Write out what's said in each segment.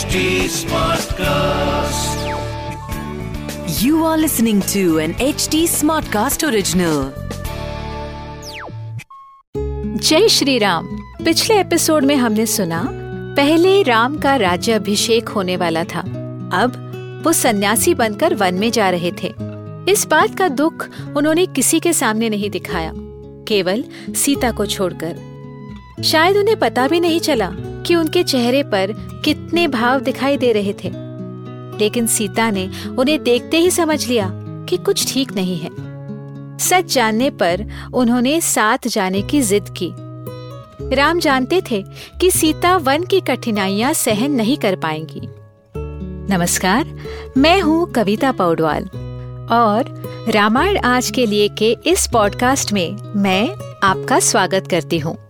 HD Smartcast. You are listening to an HD Smartcast original. जय श्री राम पिछले episode में हमने सुना, पहले राम का राज्य अभिषेक होने वाला था अब वो सन्यासी बनकर वन में जा रहे थे इस बात का दुख उन्होंने किसी के सामने नहीं दिखाया, केवल सीता को छोड़कर शायद उन्हें पता भी नहीं चला कि उनके चेहरे पर कितने भाव दिखाई दे रहे थे। लेकिन सीता ने उन्हें देखते ही समझ लिया कि कुछ ठीक नहीं है। सच जानने पर उन्होंने साथ जाने की जिद की। राम जानते थे कि सीता वन की कठिनाइयाँ सहन नहीं कर पाएँगी। नमस्कार, मैं हूँ कविता पौडवाल। और रामायण आज के लिए के इस पॉडकास्ट में मैं आपका स्वागत करती हूँ।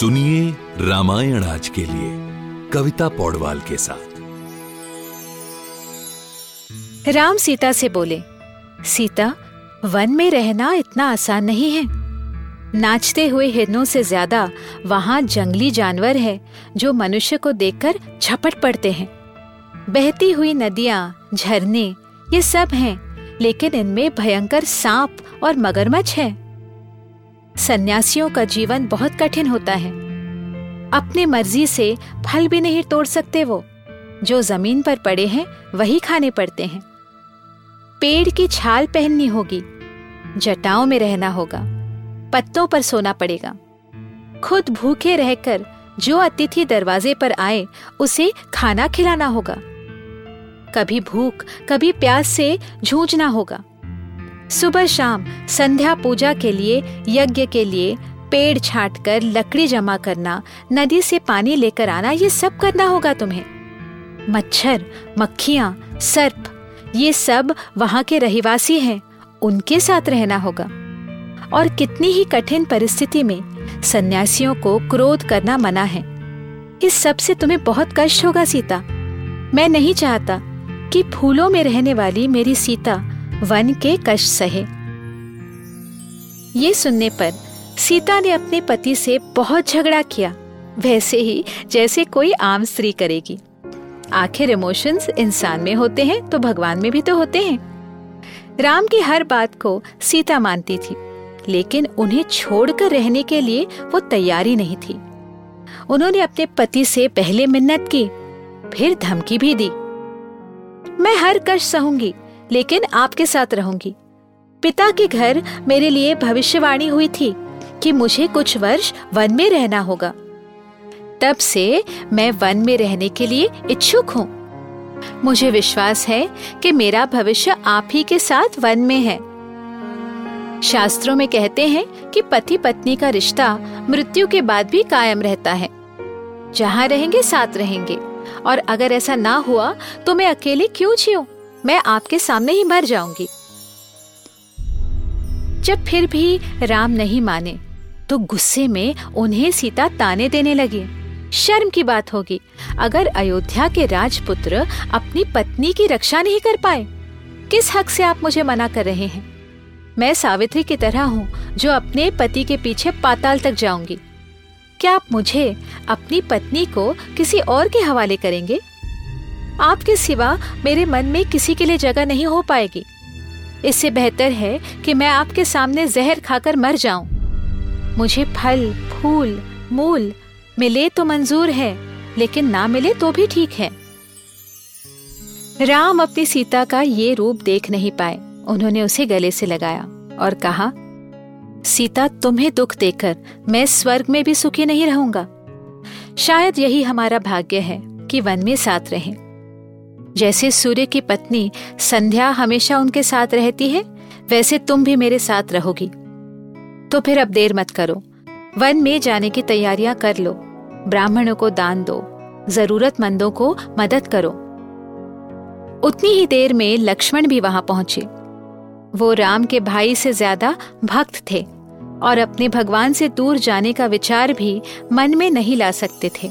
सुनिए रामायण आज के लिए, कविता पौडवाल के साथ। राम सीता से बोले, सीता, वन में रहना इतना आसान नहीं है। नाचते हुए हिरनों से ज़्यादा वहाँ जंगली जानवर है जो मनुष्य को देखकर झपट पड़ते हैं। बहती हुई नदियाँ, झरने, ये सब हैं, लेकिन इनमें भयंकर सांप और मगरमच्छ है। सन्यासियों का जीवन बहुत कठिन होता है। अपने मर्ज़ी से फल भी नहीं तोड़ सकते वो। जो ज़मीन पर पड़े हैं, वही खाने पड़ते हैं। पेड़ की छाल पहननी होगी। जटाओं में रहना होगा। पत्तों पर सोना पड़ेगा। खुद भूखे रहकर जो अतिथि दरवाजे पर आए, उसे खाना खिलाना होगा। कभी भूख, कभी प्यास से जूझना होगा। सुबह शाम संध्या पूजा के लिए, यज्ञ के लिए पेड़ छाट कर लकड़ी जमा करना, नदी से पानी लेकर आना, ये सब करना होगा तुम्हें। मच्छर, मक्खियाँ, सर्प, ये सब वहाँ के रहिवासी हैं, उनके साथ रहना होगा। और कितनी ही कठिन परिस्थिति में सन्यासियों को क्रोध करना मना है। इस सबसे तुम्हें बहुत कष्ट होगा, सीता। मैं नहीं चाहता कि फूलों में रहने वाली मेरी सीता वन के कष्ट सहे। ये सुनने पर सीता ने अपने पति से बहुत झगड़ा किया। वैसे ही जैसे कोई आम स्त्री करेगी। आखिर इमोशंस इंसान में होते हैं तो भगवान में भी तो होते हैं। राम की हर बात को सीता मानती थी, लेकिन उन्हें छोड़कर रहने के लिए वो तैयारी नहीं थी। उन्होंने अपने पति से पहले मिन्नत की, फिर धमकी भी दी। मैं हर कष्ट सहूँगी लेकिन आपके साथ रहूँगी। पिता के घर मेरे लिए भविष्यवाणी हुई थी कि मुझे कुछ वर्ष वन में रहना होगा। तब से मैं वन में रहने के लिए इच्छुक हूँ। मुझे विश्वास है कि मेरा भविष्य आप ही के साथ वन में है। शास्त्रों में कहते हैं कि पति पत्नी का रिश्ता मृत्यु के बाद भी कायम रहता है। जहाँ रहेंगे साथ रहेंगे। और अगर ऐसा ना हुआ तो मैं अकेले क्यों जियूं? मैं आपके सामने ही मर जाऊँगी। जब फिर भी राम नहीं माने तो गुस्से में उन्हें सीता ताने देने लगी। शर्म की बात होगी, अगर अयोध्या के राजपुत्र अपनी पत्नी की रक्षा नहीं कर पाए, किस हक से आप मुझे मना कर रहे हैं? मैं सावित्री की तरह हूँ, जो अपने पति के पीछे पाताल तक जाऊँगी। क्या आप मुझे अपनी पत्नी को किसी और के हवाले करेंगे? आपके सिवा मेरे मन में किसी के लिए जगह नहीं हो पाएगी। इससे बेहतर है कि मैं आपके सामने जहर खाकर मर जाऊँ। मुझे फल, फूल, मूल मिले तो मंजूर है, लेकिन ना मिले तो भी ठीक है। राम अपनी सीता का ये रूप देख नहीं पाए। उन्होंने उसे गले से लगाया और कहा, सीता, तुम्हें दुख देकर मैं स्वर्ग में भी सुखी नहीं रहूँगा। शायद यही हमारा भाग्य है कि वन में साथ रहें। जैसे सूर्य की पत्नी संध्या हमेशा उनके साथ रहती है, वैसे तुम भी मेरे साथ रहोगी। तो फिर अब देर मत करो। वन में जाने की तैयारियाँ कर लो। ब्राह्मणों को दान दो। जरूरतमंदों को मदद करो। उतनी ही देर में लक्ष्मण भी वहाँ पहुँचे। वो राम के भाई से ज़्यादा भक्त थे और अपने भगवान से दूर जाने का विचार भी मन में नहीं ला सकते थे।